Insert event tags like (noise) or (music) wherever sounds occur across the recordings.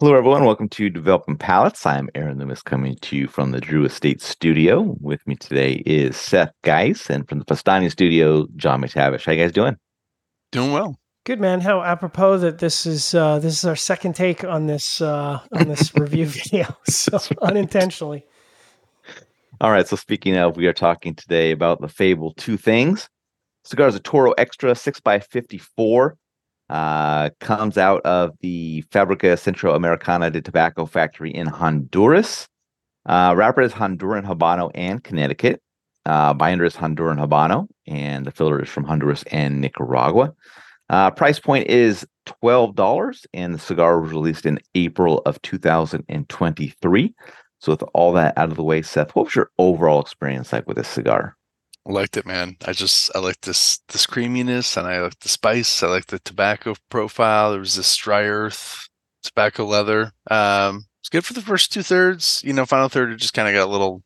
Hello, everyone. Welcome to Developing Palates. I'm Aaron Loomis coming to you from the Drew Estate Studio. With me today is Seth Geis, and from the Pastani Studio, John McTavish. How you guys doing? Doing well. Good man. How apropos that this is uh, this is our second take on this uh, on this (laughs) review video, so unintentionally. All right. So speaking of, we are talking today about the Fable Two Things. Cigars a Toro Extra six x fifty four. Uh, comes out of the Fabrica Centroamericana de Tobacco factory in Honduras. Uh, wrapper is Honduran Habano and Connecticut. Uh, binder is Honduran Habano, and the filler is from Honduras and Nicaragua. Uh, price point is twelve dollars, and the cigar was released in April of 2023. So, with all that out of the way, Seth, what was your overall experience like with this cigar? Liked it, man. I just I like this this creaminess, and I like the spice. I like the tobacco profile. There was this dry earth tobacco leather. Um, it's good for the first two thirds. You know, final third it just kind of got a little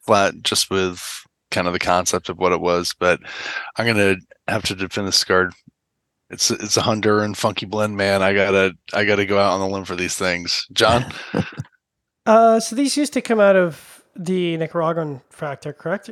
flat, just with kind of the concept of what it was. But I'm gonna have to defend this card. It's it's a Honduran funky blend, man. I gotta I gotta go out on the limb for these things, John. (laughs) uh, so these used to come out of the Nicaraguan factor, correct?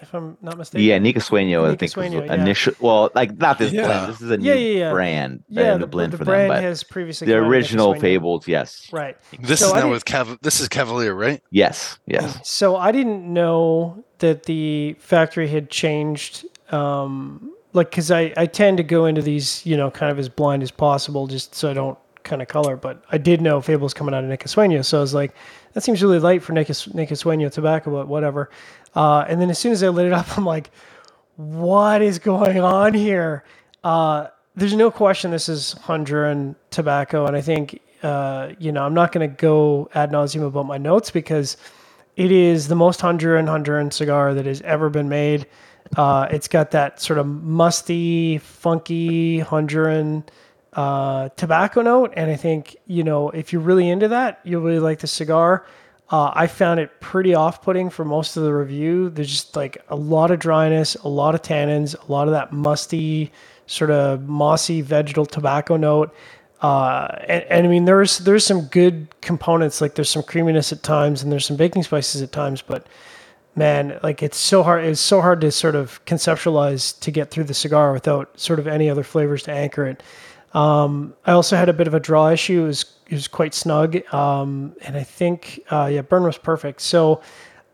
If I'm not mistaken. Yeah, Nica Sueño, I think was yeah. initial. Well, like not this yeah. blend. This is a new yeah, brand. Yeah, the, the blend the for brand them. But has previously the original Fables, yes. Right. This so is now with Cav- This is Cavalier, right? Yes. Yes. So I didn't know that the factory had changed. Um, like, because I I tend to go into these, you know, kind of as blind as possible, just so I don't kind of color. But I did know Fables coming out of Nica Sueño, so I was like, that seems really light for Nica, Nica tobacco, but whatever. Uh, and then as soon as I lit it up, (laughs) I'm like, what is going on here? Uh, there's no question this is Honduran tobacco. And I think, uh, you know, I'm not going to go ad nauseum about my notes because it is the most Honduran Honduran cigar that has ever been made. Uh, it's got that sort of musty, funky Honduran uh, tobacco note. And I think, you know, if you're really into that, you'll really like the cigar. Uh, I found it pretty off putting for most of the review. There's just like a lot of dryness, a lot of tannins, a lot of that musty, sort of mossy vegetal tobacco note. Uh, and, and, I mean, there's there's some good components, like there's some creaminess at times, and there's some baking spices at times. But man, like it's so hard. It's so hard to sort of conceptualize to get through the cigar without sort of any other flavors to anchor it. Um, I also had a bit of a draw issue. It was, it was quite snug. Um, and I think, uh, yeah, burn was perfect. So,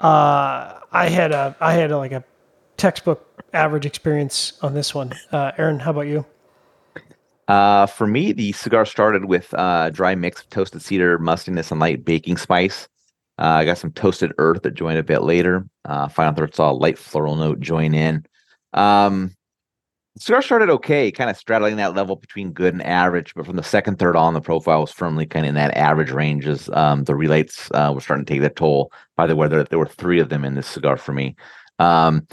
uh, I had a, I had a, like a textbook average experience on this one. Uh, Aaron, how about you? Uh, for me, the cigar started with uh, dry mix of toasted cedar, mustiness, and light baking spice. Uh, I got some toasted earth that joined a bit later. Uh, final third saw a light floral note join in. Um, cigar started okay, kind of straddling that level between good and average, but from the second third on, the profile was firmly kind of in that average range as um, the relights uh, were starting to take that toll. By the way, there, there were three of them in this cigar for me. Um,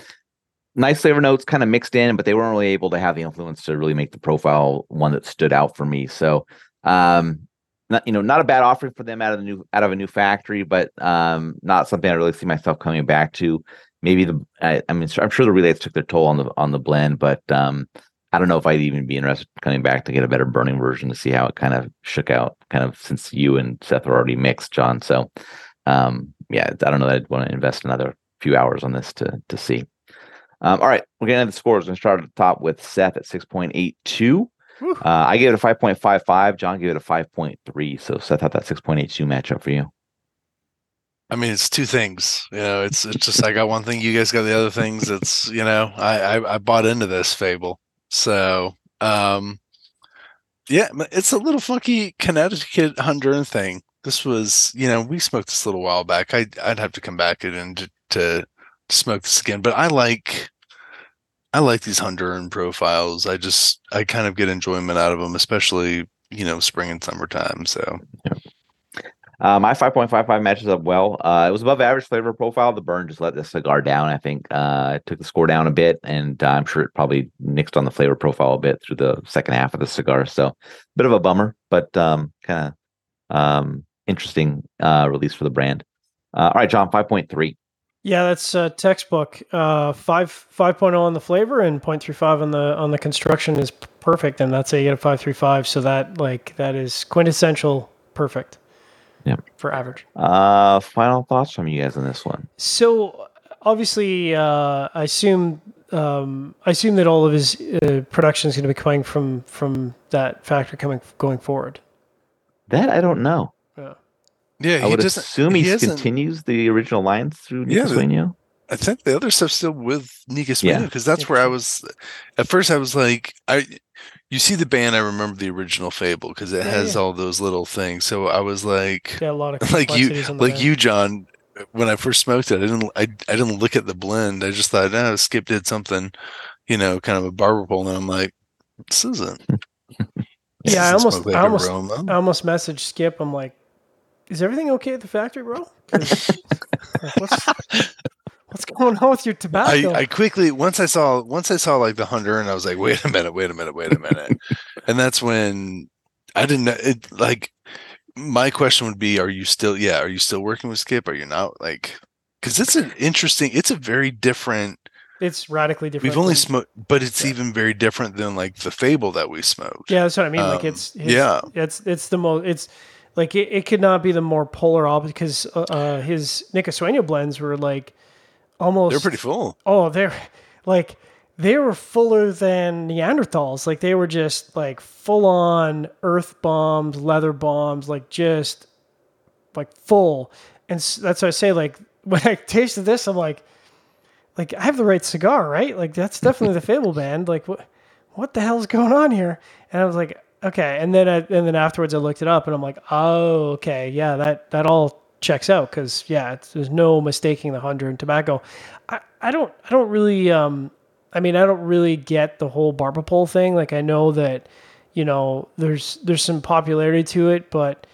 nice flavor notes kind of mixed in, but they weren't really able to have the influence to really make the profile one that stood out for me. So, um, not you know, not a bad offering for them out of the new out of a new factory, but um, not something I really see myself coming back to maybe the I, I, mean I'm sure the relights took their toll on the on the blend, but um, I don't know if I'd even be interested in coming back to get a better burning version to see how it kind of shook out, kind of since you and Seth are already mixed, John. So um, yeah, I don't know that I'd want to invest another few hours on this to to see. Um, all right, we're getting into the scores. We're gonna start at the top with Seth at six point eight two. Uh, I gave it a five point five five. John gave it a five point three. So Seth, had that six point eight two matchup for you? I mean, it's two things. You know, it's it's just I got one thing, you guys got the other things. It's you know, I I, I bought into this fable, so um, yeah, it's a little funky Connecticut Honduran thing. This was, you know, we smoked this a little while back. I I'd have to come back and to, to smoke this again, but I like I like these Honduran profiles. I just I kind of get enjoyment out of them, especially you know spring and summertime. So. Uh, my 5.55 matches up well. Uh, it was above average flavor profile. The burn just let the cigar down. I think uh, it took the score down a bit, and I'm sure it probably nixed on the flavor profile a bit through the second half of the cigar. So, bit of a bummer, but um, kind of um, interesting uh, release for the brand. Uh, all right, John, 5.3. Yeah, that's uh, textbook. Uh, five five oh on the flavor and 0.35 on the on the construction is perfect, and that's a get a five three five. So that like that is quintessential perfect. Yeah. For average. Uh, final thoughts from you guys on this one? So obviously, uh, I assume um, I assume that all of his uh, production is going to be coming from from that factory coming going forward. That I don't know. Yeah. Yeah, I he would doesn't. assume he, hasn't- continues the original lines through Yeah, Nico. I think the other stuff's still with Nika Yeah. Sweeney because that's where I was. At first, I was like, I. You see the band, I remember the original Fable because it Yeah, has yeah. all those little things. So I was like, Yeah, a lot of (laughs) like you, complexities on the like band. you, John. When I first smoked it, I didn't, I, I didn't look at the blend. I just thought, oh, Skip did something, you know, kind of a barber pole, and I'm like, this isn't. (laughs) this Yeah, I doesn't almost- like I almost-. I almost messaged Skip. I'm like, "Is everything okay at the factory, bro (laughs) like, what's what's going on with your tobacco?" I quickly once I saw once I saw like the Honduran I was like, wait a minute, wait a minute, wait a minute, (laughs) and that's when I didn't know it. Like my question would be, are you still? Yeah, are you still working with Skip? Are you not? Like, because it's an interesting. It's a very different. it's radically different. We've only smoked, but it's Yeah. even very different than like the Fable that we smoked. Yeah, that's what I mean. like Um, it's, it's yeah. it's it's the most it's like it, it could not be the more polar opposite because uh, uh, his Nica Sueño blends were like almost They're pretty full. oh they're like they were fuller than Neanderthals. Like they were just like full on earth bombs, leather bombs, like just like full. And that's what I say. Like (laughs) when I tasted this, I'm like, like I have the right cigar, right? Like that's (laughs) definitely the Fable band. Like what, what the hell's going on here? And I was like, okay. And then I, and then afterwards I looked it up and I'm like, oh, okay, yeah, that that all checks out because yeah, it's, there's no mistaking the Honduran tobacco. I, I don't I don't really um I mean I don't really get the whole barber pole thing. Like I know that you know there's there's some popularity to it, but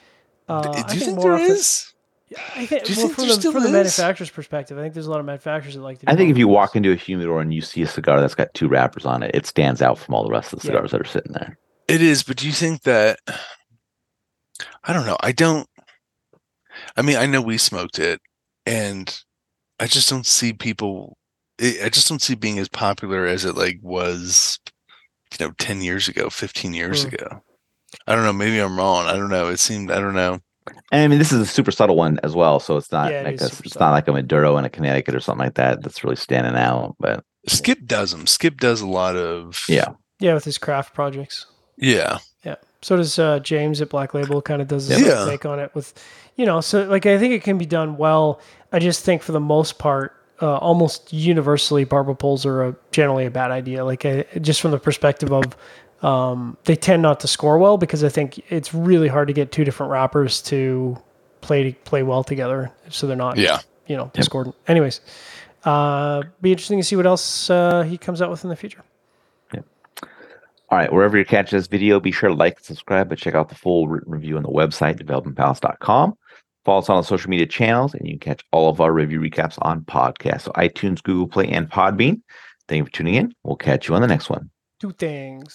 uh, Do I you think more there often- is? I think, Do you well, think from the, still from the manufacturer's perspective, I think there's a lot of manufacturers that like to. Do I think if you walk into a humidor and you see a cigar that's got two wrappers on it, it stands out from all the rest of the Yeah. cigars that are sitting there. It is, but do you think that I don't know. I don't I mean, I know we smoked it and I just don't see people it, I just don't see being as popular as it like was you know 10 years ago, 15 years Hmm. ago. I don't know, maybe I'm wrong. I don't know. It seemed I don't know. And I mean, this is a super subtle one as well, so it's not Yeah, like is a, it's subtle. not like a Maduro in a Connecticut or something like that that's really standing out. But Skip does them. Skip does a lot of yeah, yeah, with his craft projects. Yeah. Yeah. So does uh, James at Black Label. Kind of does the Yeah. take on it with, you know. So like I think it can be done well. I just think for the most part, uh, almost universally, barber poles are a, generally a bad idea. Like I, just from the perspective of, um, they tend not to score well because I think it's really hard to get two different wrappers to play play well together. So they're not, Yeah. you know, discordant. Anyways, uh, be interesting to see what else uh, he comes out with in the future. All right, wherever you're catching this video, be sure to like and subscribe, but check out the full written review on the website, developingpalates.com. Follow us on the social media channels, and you can catch all of our review recaps on podcasts. So iTunes, Google Play, and Podbean. Thank you for tuning in. We'll catch you on the next one. Two things.